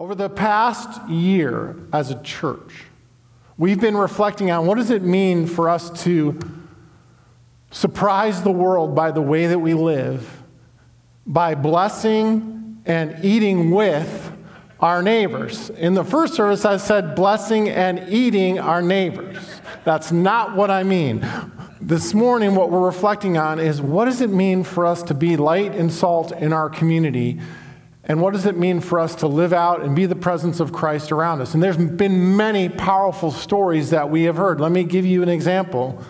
Over the past year as a church, we've been reflecting on what does it mean for us to surprise the world by the way that we live, by blessing and eating with our neighbors. In the first service, I said blessing and eating our neighbors. That's not what I mean. This morning, what we're reflecting on is what does it mean for us to be light and salt in our community and what does it mean for us to live out and be the presence of Christ around us? And there's been many powerful stories that we have heard. Let me give you an example.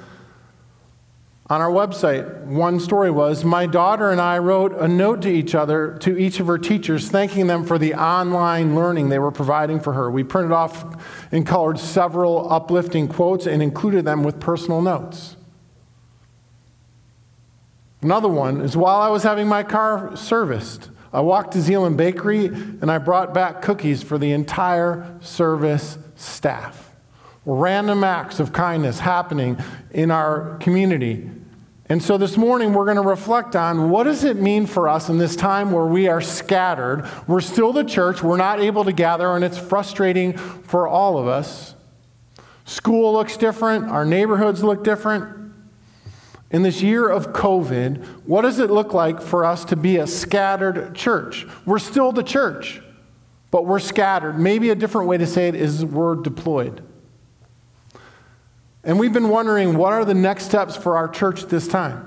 On our website, one story was My daughter and I wrote a note to each other, to each of her teachers, thanking them for the online learning they were providing for her. We printed off and colored several uplifting quotes and included them with personal notes. Another one is while I was having my car serviced, I walked to Zeeland Bakery and I brought back cookies for the entire service staff. Random acts of kindness happening in our community. And so this morning we're going to reflect on what does it mean for us in this time where we are scattered. We're still the church, we're not able to gather, and it's frustrating for all of us. School looks different, our neighborhoods look different in this year of COVID, what does it look like for us to be a scattered church? We're still the church, but we're scattered. Maybe a different way to say it is we're deployed. And we've been wondering what are the next steps for our church this time?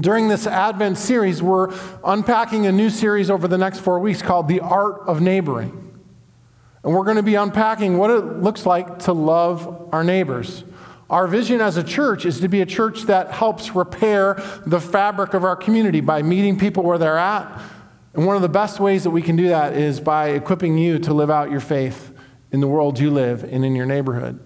During this Advent series, we're unpacking a new series over the next four weeks called The Art of Neighboring. And we're going to be unpacking what it looks like to love our neighbors. Our vision as a church is to be a church that helps repair the fabric of our community by meeting people where they're at. And one of the best ways that we can do that is by equipping you to live out your faith in the world you live in and in your neighborhood.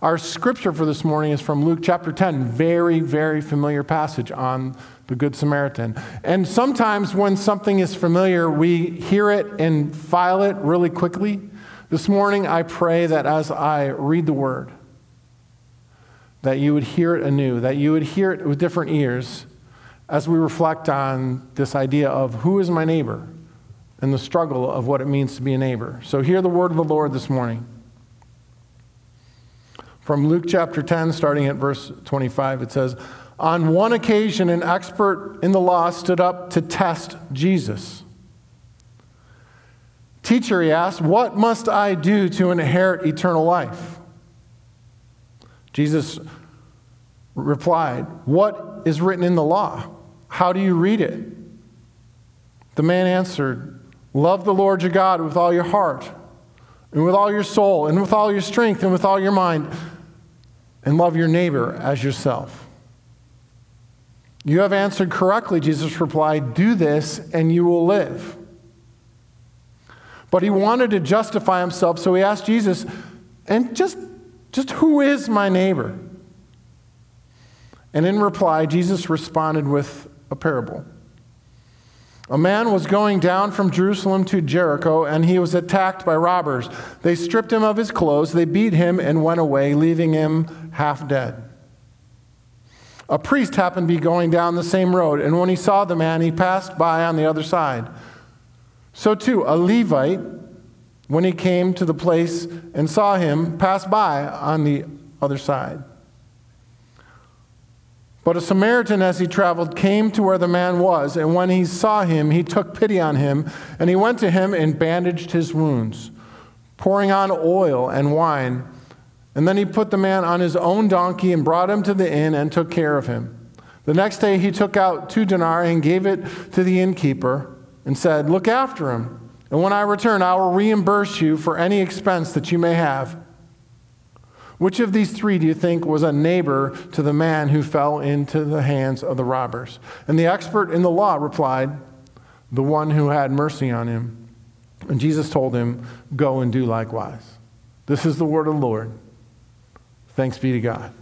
Our scripture for this morning is from Luke chapter 10, very, very familiar passage on the Good Samaritan. And sometimes when something is familiar, we hear it and file it really quickly. This morning, I pray that as I read the word, that you would hear it anew, that you would hear it with different ears as we reflect on this idea of who is my neighbor and the struggle of what it means to be a neighbor. So, hear the word of the Lord this morning. From Luke chapter 10, starting at verse 25, it says, On one occasion, an expert in the law stood up to test Jesus. Teacher, he asked, What must I do to inherit eternal life? Jesus replied, What is written in the law? How do you read it? The man answered, Love the Lord your God with all your heart, and with all your soul, and with all your strength, and with all your mind, and love your neighbor as yourself. You have answered correctly, Jesus replied. Do this, and you will live. But he wanted to justify himself, so he asked Jesus, and just, just who is my neighbor? And in reply, Jesus responded with a parable. A man was going down from Jerusalem to Jericho, and he was attacked by robbers. They stripped him of his clothes, they beat him, and went away, leaving him half dead. A priest happened to be going down the same road, and when he saw the man, he passed by on the other side. So, too, a Levite, when he came to the place and saw him, passed by on the other side. But a Samaritan, as he traveled, came to where the man was, and when he saw him, he took pity on him, and he went to him and bandaged his wounds, pouring on oil and wine. And then he put the man on his own donkey and brought him to the inn and took care of him. The next day he took out two denarii and gave it to the innkeeper and said, Look after him, and when I return, I will reimburse you for any expense that you may have. Which of these three do you think was a neighbor to the man who fell into the hands of the robbers? And the expert in the law replied, The one who had mercy on him. And Jesus told him, Go and do likewise. This is the word of the Lord. Thanks be to God.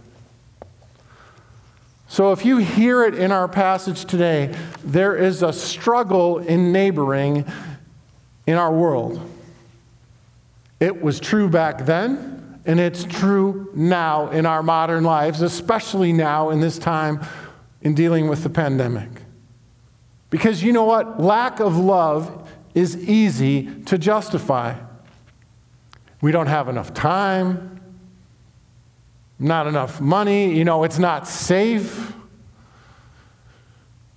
So, if you hear it in our passage today, there is a struggle in neighboring in our world. It was true back then, and it's true now in our modern lives, especially now in this time in dealing with the pandemic. Because you know what? Lack of love is easy to justify. We don't have enough time, not enough money, you know, it's not safe.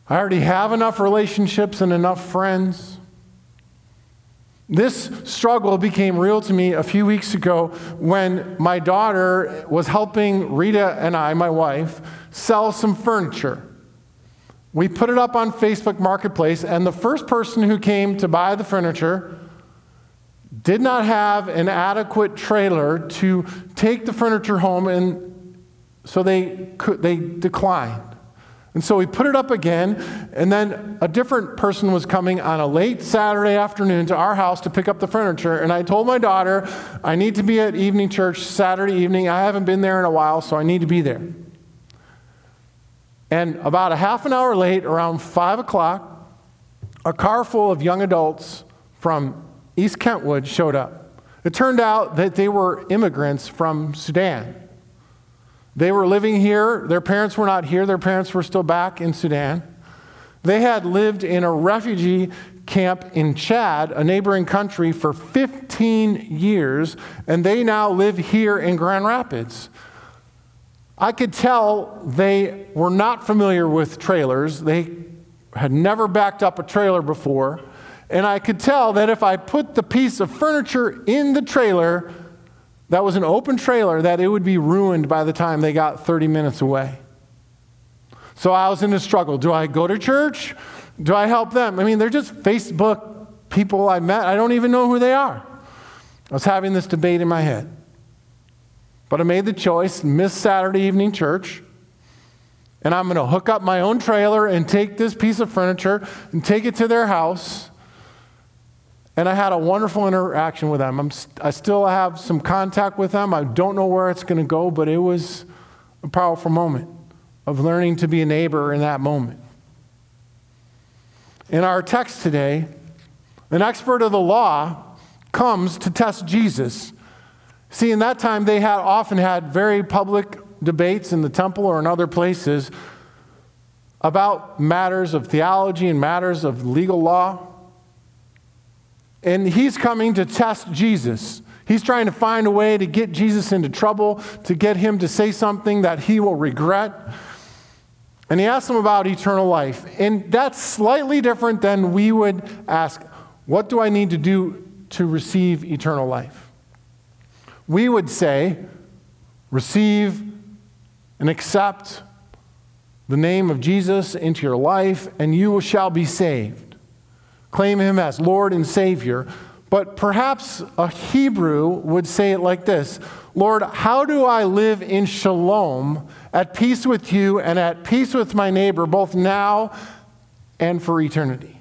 I already have enough relationships and enough friends. This struggle became real to me a few weeks ago when my daughter was helping Rita and I, my wife, sell some furniture. We put it up on Facebook Marketplace, and the first person who came to buy the furniture did not have an adequate trailer to take the furniture home, and so they, could, they declined. And so we put it up again, and then a different person was coming on a late Saturday afternoon to our house to pick up the furniture. And I told my daughter, I need to be at evening church Saturday evening. I haven't been there in a while, so I need to be there. And about a half an hour late, around 5 o'clock, a car full of young adults from East Kentwood showed up. It turned out that they were immigrants from Sudan. They were living here. Their parents were not here. Their parents were still back in Sudan. They had lived in a refugee camp in Chad, a neighboring country, for 15 years, and they now live here in Grand Rapids. I could tell they were not familiar with trailers. They had never backed up a trailer before. And I could tell that if I put the piece of furniture in the trailer that was an open trailer, that it would be ruined by the time they got 30 minutes away. So I was in a struggle. Do I go to church? Do I help them? I mean, they're just Facebook people I met. I don't even know who they are. I was having this debate in my head. But I made the choice, miss Saturday evening church, and I'm going to hook up my own trailer and take this piece of furniture and take it to their house. And I had a wonderful interaction with them. I'm, I still have some contact with them. I don't know where it's going to go, but it was a powerful moment of learning to be a neighbor in that moment. In our text today, an expert of the law comes to test Jesus See, in that time, they had often had very public debates in the temple or in other places about matters of theology and matters of legal law. And he's coming to test Jesus. He's trying to find a way to get Jesus into trouble, to get him to say something that he will regret. And he asks him about eternal life. And that's slightly different than we would ask, What do I need to do to receive eternal life? we would say, receive and accept the name of Jesus into your life, and you shall be saved. Claim him as Lord and Savior. But perhaps a Hebrew would say it like this Lord, how do I live in shalom, at peace with you and at peace with my neighbor, both now and for eternity?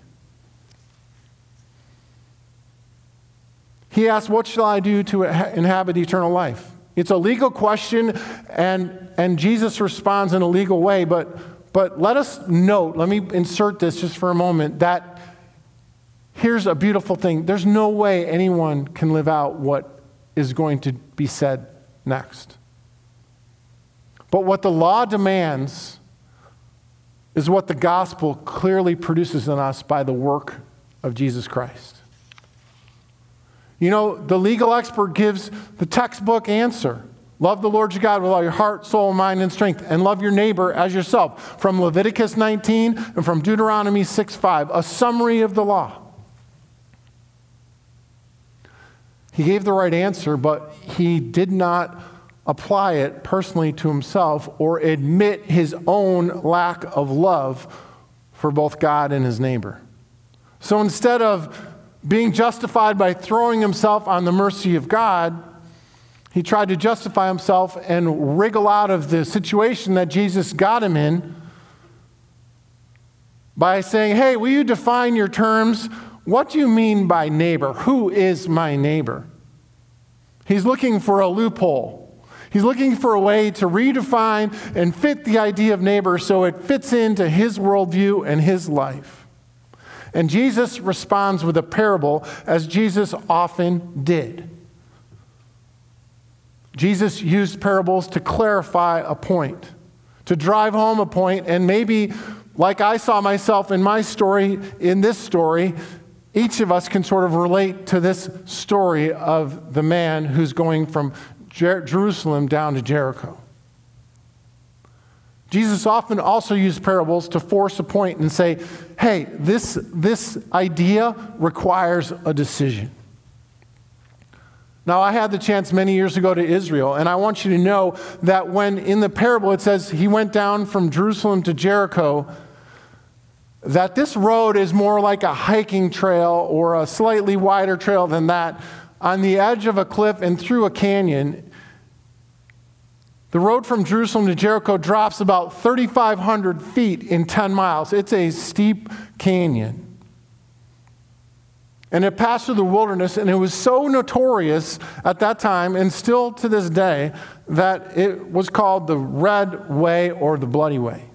He asks, What shall I do to inhabit eternal life? It's a legal question, and, and Jesus responds in a legal way, but, but let us note, let me insert this just for a moment, that here's a beautiful thing. There's no way anyone can live out what is going to be said next. But what the law demands is what the gospel clearly produces in us by the work of Jesus Christ. You know, the legal expert gives the textbook answer. Love the Lord your God with all your heart, soul, mind, and strength, and love your neighbor as yourself. From Leviticus 19 and from Deuteronomy 6 5, a summary of the law. He gave the right answer, but he did not apply it personally to himself or admit his own lack of love for both God and his neighbor. So instead of being justified by throwing himself on the mercy of God, he tried to justify himself and wriggle out of the situation that Jesus got him in by saying, Hey, will you define your terms? What do you mean by neighbor? Who is my neighbor? He's looking for a loophole. He's looking for a way to redefine and fit the idea of neighbor so it fits into his worldview and his life. And Jesus responds with a parable, as Jesus often did. Jesus used parables to clarify a point, to drive home a point, and maybe, like I saw myself in my story, in this story, each of us can sort of relate to this story of the man who's going from Jer- Jerusalem down to Jericho. Jesus often also used parables to force a point and say, hey, this, this idea requires a decision. Now, I had the chance many years ago to Israel, and I want you to know that when in the parable it says he went down from Jerusalem to Jericho, that this road is more like a hiking trail or a slightly wider trail than that on the edge of a cliff and through a canyon. The road from Jerusalem to Jericho drops about 3,500 feet in 10 miles. It's a steep canyon. And it passed through the wilderness, and it was so notorious at that time, and still to this day, that it was called the Red Way or the Bloody Way.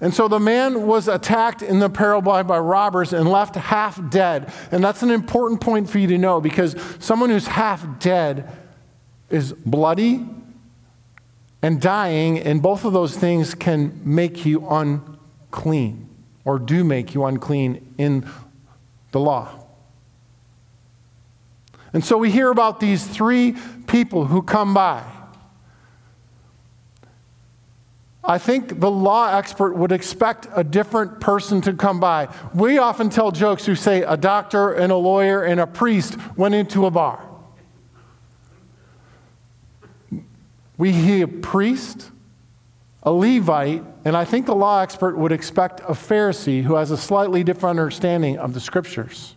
And so the man was attacked in the parable by robbers and left half dead. And that's an important point for you to know because someone who's half dead is bloody and dying, and both of those things can make you unclean or do make you unclean in the law. And so we hear about these three people who come by. I think the law expert would expect a different person to come by. We often tell jokes who say a doctor and a lawyer and a priest went into a bar. We hear a priest, a Levite, and I think the law expert would expect a Pharisee who has a slightly different understanding of the scriptures.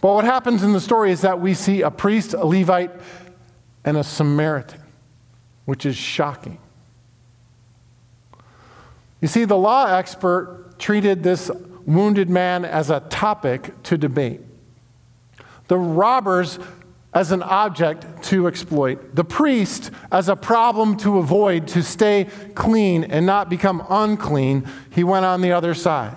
But what happens in the story is that we see a priest, a Levite, and a Samaritan, which is shocking. You see, the law expert treated this wounded man as a topic to debate. The robbers as an object to exploit. The priest as a problem to avoid, to stay clean and not become unclean. He went on the other side.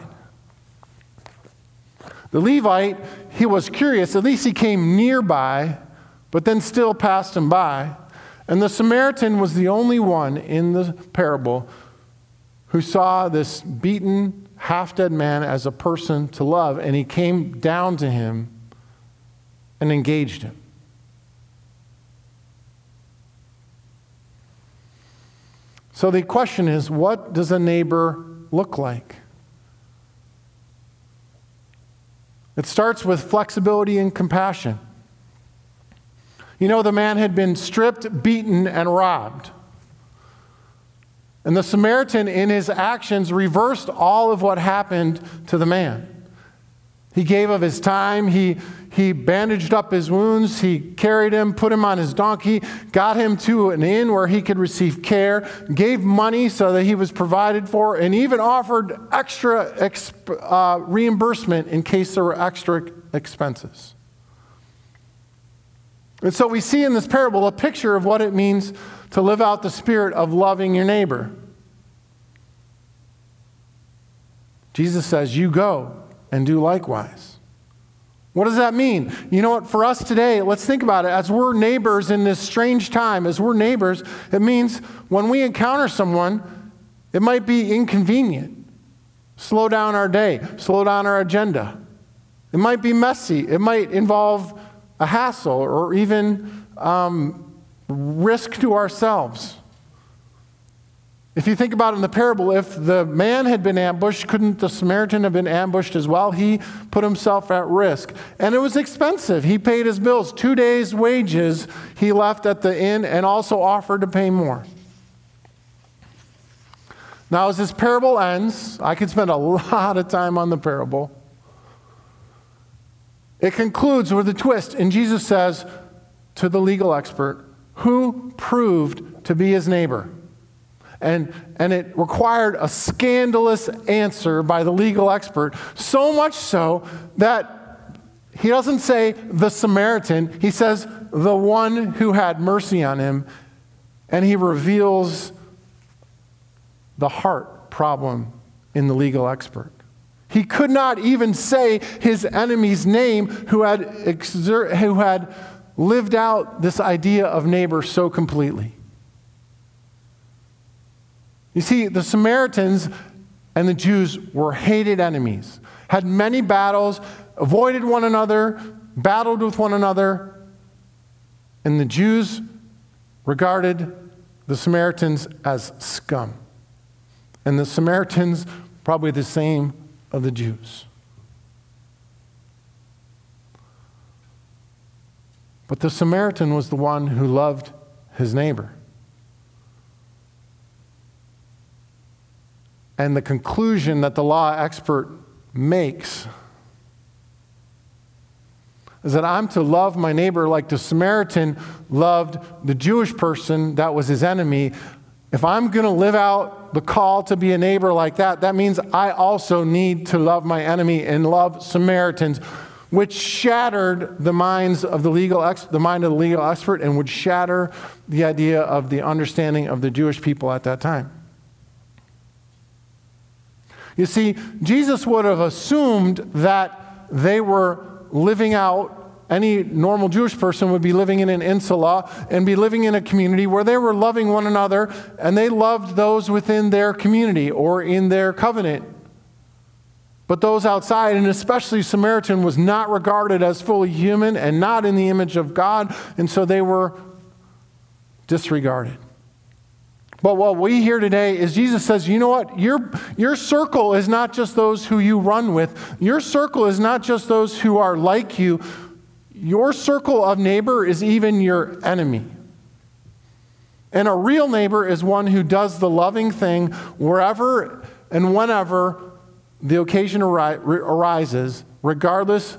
The Levite, he was curious. At least he came nearby, but then still passed him by. And the Samaritan was the only one in the parable who saw this beaten, half dead man as a person to love, and he came down to him and engaged him. So the question is what does a neighbor look like? It starts with flexibility and compassion. You know, the man had been stripped, beaten, and robbed. And the Samaritan, in his actions, reversed all of what happened to the man. He gave of his time. He, he bandaged up his wounds. He carried him, put him on his donkey, got him to an inn where he could receive care, gave money so that he was provided for, and even offered extra exp- uh, reimbursement in case there were extra expenses. And so we see in this parable a picture of what it means to live out the spirit of loving your neighbor. Jesus says, You go and do likewise. What does that mean? You know what? For us today, let's think about it. As we're neighbors in this strange time, as we're neighbors, it means when we encounter someone, it might be inconvenient. Slow down our day, slow down our agenda. It might be messy, it might involve a hassle or even um, risk to ourselves. If you think about it in the parable, if the man had been ambushed, couldn't the Samaritan have been ambushed as well? He put himself at risk. And it was expensive. He paid his bills. Two days' wages he left at the inn and also offered to pay more. Now, as this parable ends, I could spend a lot of time on the parable. It concludes with a twist, and Jesus says to the legal expert, Who proved to be his neighbor? And, and it required a scandalous answer by the legal expert, so much so that he doesn't say the Samaritan, he says the one who had mercy on him, and he reveals the heart problem in the legal expert. He could not even say his enemy's name who had, exer- who had lived out this idea of neighbor so completely. You see, the Samaritans and the Jews were hated enemies, had many battles, avoided one another, battled with one another, and the Jews regarded the Samaritans as scum. And the Samaritans, probably the same of the Jews. But the Samaritan was the one who loved his neighbor. And the conclusion that the law expert makes is that I'm to love my neighbor like the Samaritan loved the Jewish person that was his enemy. If I'm going to live out the call to be a neighbor like that, that means I also need to love my enemy and love Samaritans, which shattered the minds of the legal ex- the mind of the legal expert and would shatter the idea of the understanding of the Jewish people at that time. You see, Jesus would have assumed that they were living out any normal Jewish person would be living in an insula and be living in a community where they were loving one another and they loved those within their community or in their covenant. But those outside, and especially Samaritan, was not regarded as fully human and not in the image of God, and so they were disregarded. But what we hear today is Jesus says, you know what? Your, your circle is not just those who you run with, your circle is not just those who are like you. Your circle of neighbor is even your enemy. And a real neighbor is one who does the loving thing wherever and whenever the occasion arises, regardless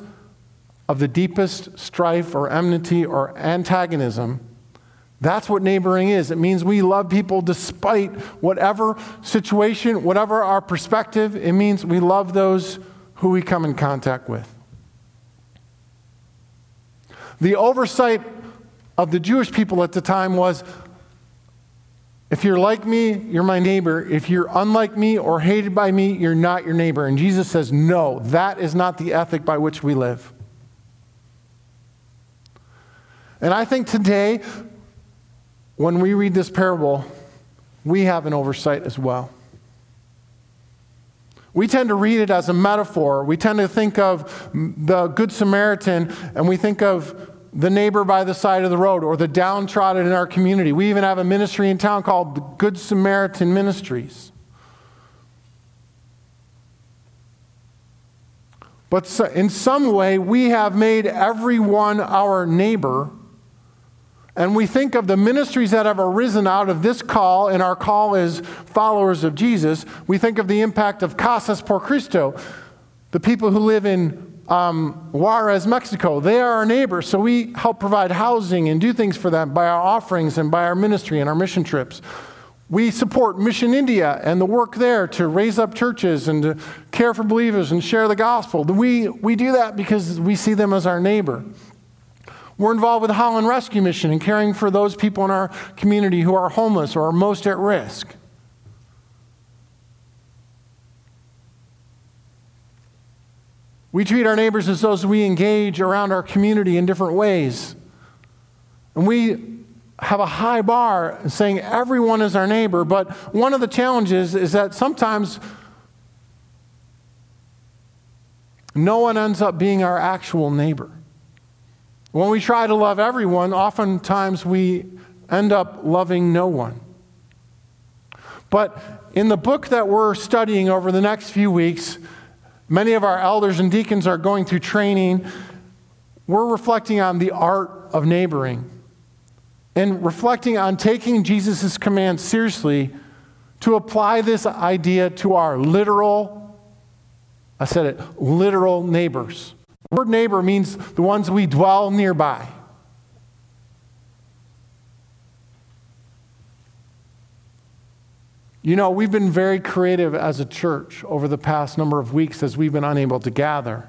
of the deepest strife or enmity or antagonism that's what neighboring is. It means we love people despite whatever situation, whatever our perspective. It means we love those who we come in contact with. The oversight of the Jewish people at the time was if you're like me, you're my neighbor. If you're unlike me or hated by me, you're not your neighbor. And Jesus says, no, that is not the ethic by which we live. And I think today when we read this parable, we have an oversight as well. We tend to read it as a metaphor. We tend to think of the Good Samaritan and we think of the neighbor by the side of the road or the downtrodden in our community. We even have a ministry in town called the Good Samaritan Ministries. But in some way, we have made everyone our neighbor and we think of the ministries that have arisen out of this call, and our call is followers of Jesus. We think of the impact of Casas por Cristo, the people who live in um, Juarez, Mexico. They are our neighbors, so we help provide housing and do things for them by our offerings and by our ministry and our mission trips. We support Mission India and the work there to raise up churches and to care for believers and share the gospel. We, we do that because we see them as our neighbor. We're involved with Holland Rescue Mission and caring for those people in our community who are homeless or are most at risk. We treat our neighbors as those we engage around our community in different ways. And we have a high bar saying everyone is our neighbor, but one of the challenges is that sometimes no one ends up being our actual neighbor. When we try to love everyone, oftentimes we end up loving no one. But in the book that we're studying over the next few weeks, many of our elders and deacons are going through training. We're reflecting on the art of neighboring and reflecting on taking Jesus' command seriously to apply this idea to our literal, I said it, literal neighbors. The word neighbor means the ones we dwell nearby. You know, we've been very creative as a church over the past number of weeks as we've been unable to gather.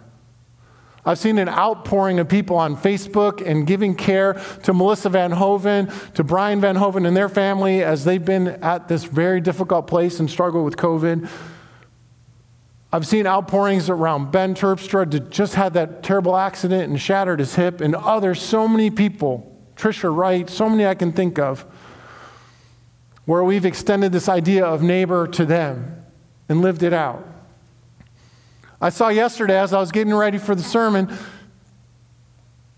I've seen an outpouring of people on Facebook and giving care to Melissa Van Hoven, to Brian Van Hoven and their family as they've been at this very difficult place and struggle with COVID. I've seen outpourings around Ben Terpstra just had that terrible accident and shattered his hip, and others, so many people, Trisha Wright, so many I can think of, where we've extended this idea of neighbor to them. and lived it out. I saw yesterday as I was getting ready for the sermon,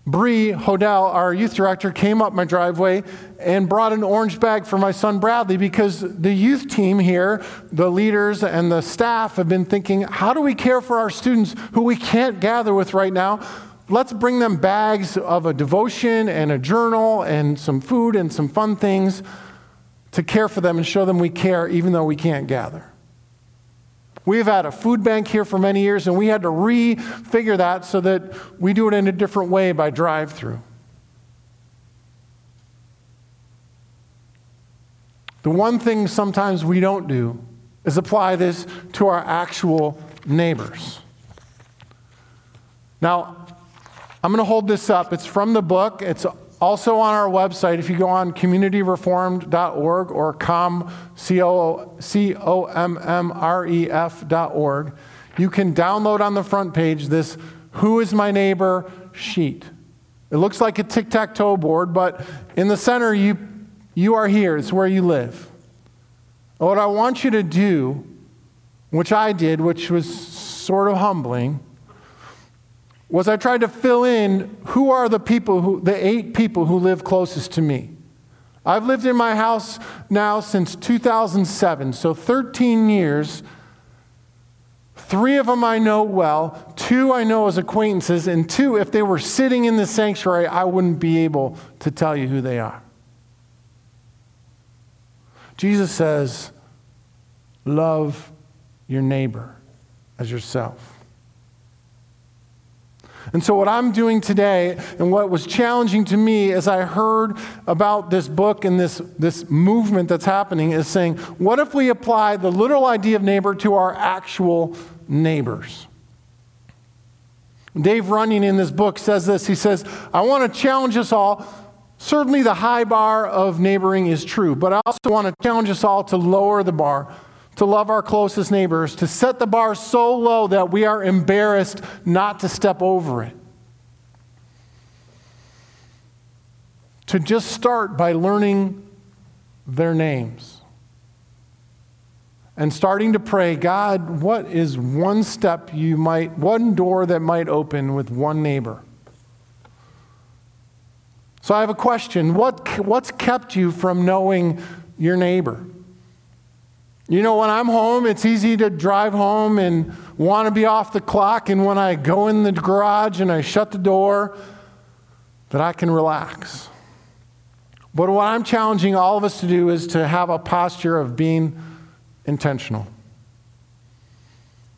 Bree Hodell, our youth director, came up my driveway and brought an orange bag for my son Bradley because the youth team here, the leaders and the staff, have been thinking, how do we care for our students who we can't gather with right now? Let's bring them bags of a devotion and a journal and some food and some fun things to care for them and show them we care even though we can't gather. We've had a food bank here for many years, and we had to refigure that so that we do it in a different way by drive through. The one thing sometimes we don't do is apply this to our actual neighbors. Now, I'm going to hold this up. It's from the book. It's also on our website, if you go on communityreformed.org or com, C-O-M-M-R-E-F.org, you can download on the front page this Who is My Neighbor sheet. It looks like a tic-tac-toe board, but in the center, you, you are here. It's where you live. What I want you to do, which I did, which was sort of humbling, was I tried to fill in who are the people who, the eight people who live closest to me. I've lived in my house now since 2007, so 13 years. Three of them I know well, two I know as acquaintances, and two, if they were sitting in the sanctuary, I wouldn't be able to tell you who they are. Jesus says, Love your neighbor as yourself. And so, what I'm doing today, and what was challenging to me as I heard about this book and this, this movement that's happening, is saying, what if we apply the literal idea of neighbor to our actual neighbors? Dave Runyon in this book says this. He says, I want to challenge us all. Certainly, the high bar of neighboring is true, but I also want to challenge us all to lower the bar to love our closest neighbors, to set the bar so low that we are embarrassed not to step over it. To just start by learning their names and starting to pray, God, what is one step you might, one door that might open with one neighbor? So I have a question. What, what's kept you from knowing your neighbor? You know, when I'm home, it's easy to drive home and want to be off the clock. And when I go in the garage and I shut the door, that I can relax. But what I'm challenging all of us to do is to have a posture of being intentional.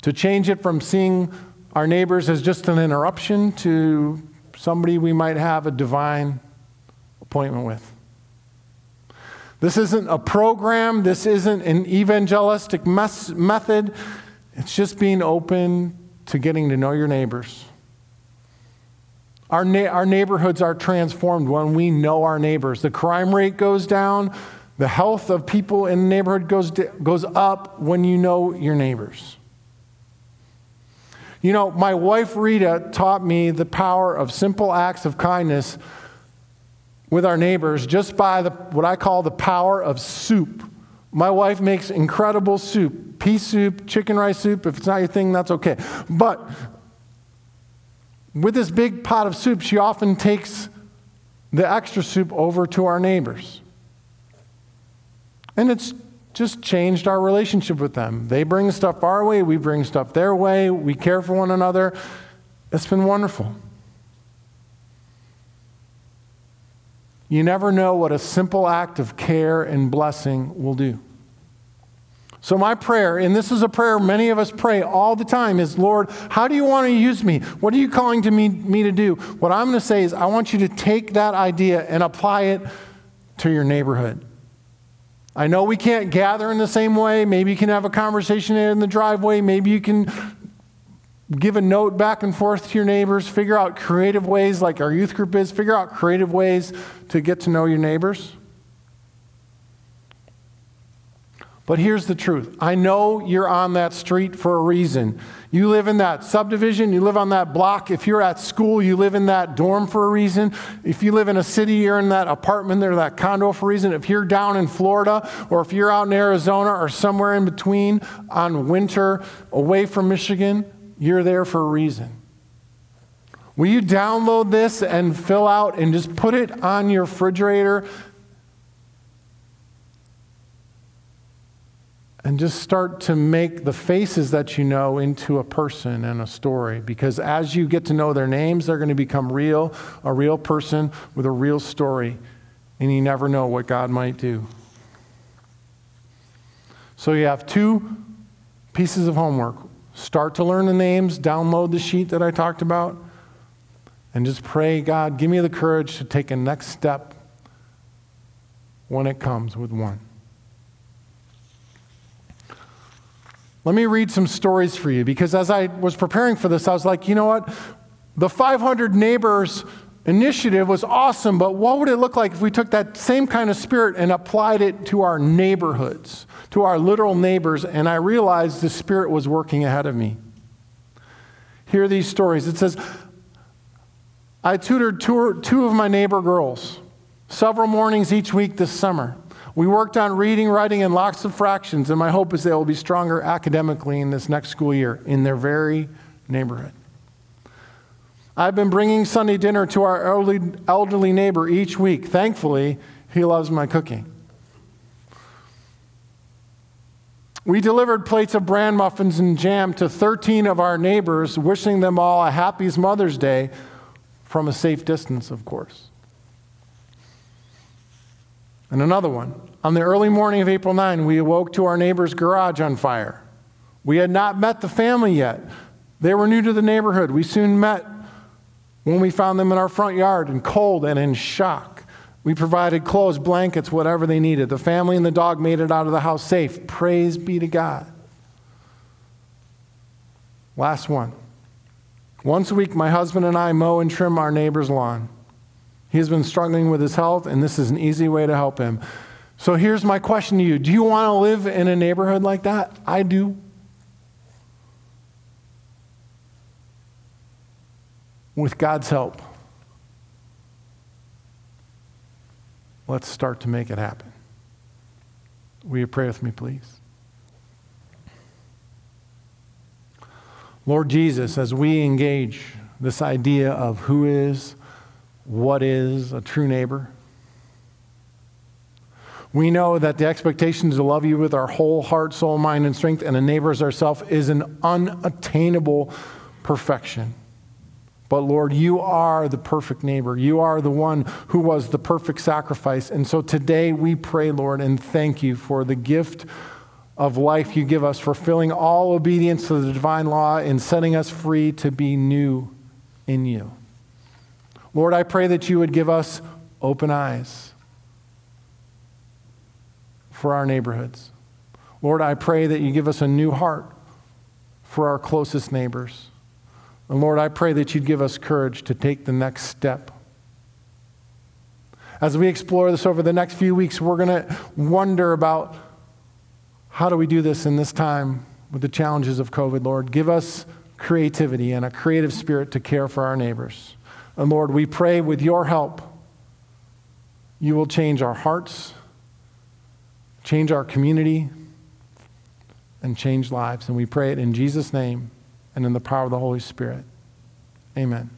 To change it from seeing our neighbors as just an interruption to somebody we might have a divine appointment with. This isn't a program, this isn't an evangelistic mes- method. It's just being open to getting to know your neighbors. Our, na- our neighborhoods are transformed when we know our neighbors. The crime rate goes down, the health of people in the neighborhood goes, goes up when you know your neighbors. You know, my wife Rita taught me the power of simple acts of kindness with our neighbors just by the, what I call the power of soup. My wife makes incredible soup pea soup, chicken rice soup. If it's not your thing, that's okay. But with this big pot of soup, she often takes the extra soup over to our neighbors. And it's just changed our relationship with them. They bring stuff our way, we bring stuff their way, we care for one another. It's been wonderful. You never know what a simple act of care and blessing will do. So, my prayer, and this is a prayer many of us pray all the time, is Lord, how do you want to use me? What are you calling to me, me to do? What I'm going to say is, I want you to take that idea and apply it to your neighborhood. I know we can't gather in the same way. Maybe you can have a conversation in the driveway. Maybe you can give a note back and forth to your neighbors, figure out creative ways, like our youth group is, figure out creative ways to get to know your neighbors. But here's the truth I know you're on that street for a reason. You live in that subdivision, you live on that block. If you're at school, you live in that dorm for a reason. If you live in a city, you're in that apartment or that condo for a reason. If you're down in Florida, or if you're out in Arizona, or somewhere in between on winter away from Michigan, you're there for a reason. Will you download this and fill out and just put it on your refrigerator and just start to make the faces that you know into a person and a story. Because as you get to know their names, they're going to become real, a real person with a real story. And you never know what God might do. So you have two pieces of homework start to learn the names, download the sheet that I talked about, and just pray, God, give me the courage to take a next step when it comes with one. Let me read some stories for you because as I was preparing for this, I was like, you know what? The 500 Neighbors initiative was awesome, but what would it look like if we took that same kind of spirit and applied it to our neighborhoods, to our literal neighbors? And I realized the spirit was working ahead of me. Hear these stories. It says, I tutored two, two of my neighbor girls several mornings each week this summer. We worked on reading, writing, and lots of fractions, and my hope is they will be stronger academically in this next school year in their very neighborhood. I've been bringing Sunday dinner to our elderly neighbor each week. Thankfully, he loves my cooking. We delivered plates of bran muffins and jam to 13 of our neighbors, wishing them all a happy Mother's Day from a safe distance, of course. And another one. On the early morning of April 9, we awoke to our neighbor's garage on fire. We had not met the family yet. They were new to the neighborhood. We soon met when we found them in our front yard and cold and in shock. We provided clothes, blankets, whatever they needed. The family and the dog made it out of the house safe. Praise be to God. Last one. Once a week, my husband and I mow and trim our neighbor's lawn. He has been struggling with his health, and this is an easy way to help him. So here's my question to you Do you want to live in a neighborhood like that? I do. With God's help, let's start to make it happen. Will you pray with me, please? Lord Jesus, as we engage this idea of who is, what is a true neighbor? We know that the expectation to love you with our whole heart, soul, mind, and strength and a neighbor as ourselves is an unattainable perfection. But Lord, you are the perfect neighbor. You are the one who was the perfect sacrifice. And so today we pray, Lord, and thank you for the gift of life you give us, fulfilling all obedience to the divine law and setting us free to be new in you. Lord, I pray that you would give us open eyes for our neighborhoods. Lord, I pray that you give us a new heart for our closest neighbors. And Lord, I pray that you'd give us courage to take the next step. As we explore this over the next few weeks, we're going to wonder about how do we do this in this time with the challenges of COVID, Lord? Give us creativity and a creative spirit to care for our neighbors. And Lord, we pray with your help, you will change our hearts, change our community, and change lives. And we pray it in Jesus' name and in the power of the Holy Spirit. Amen.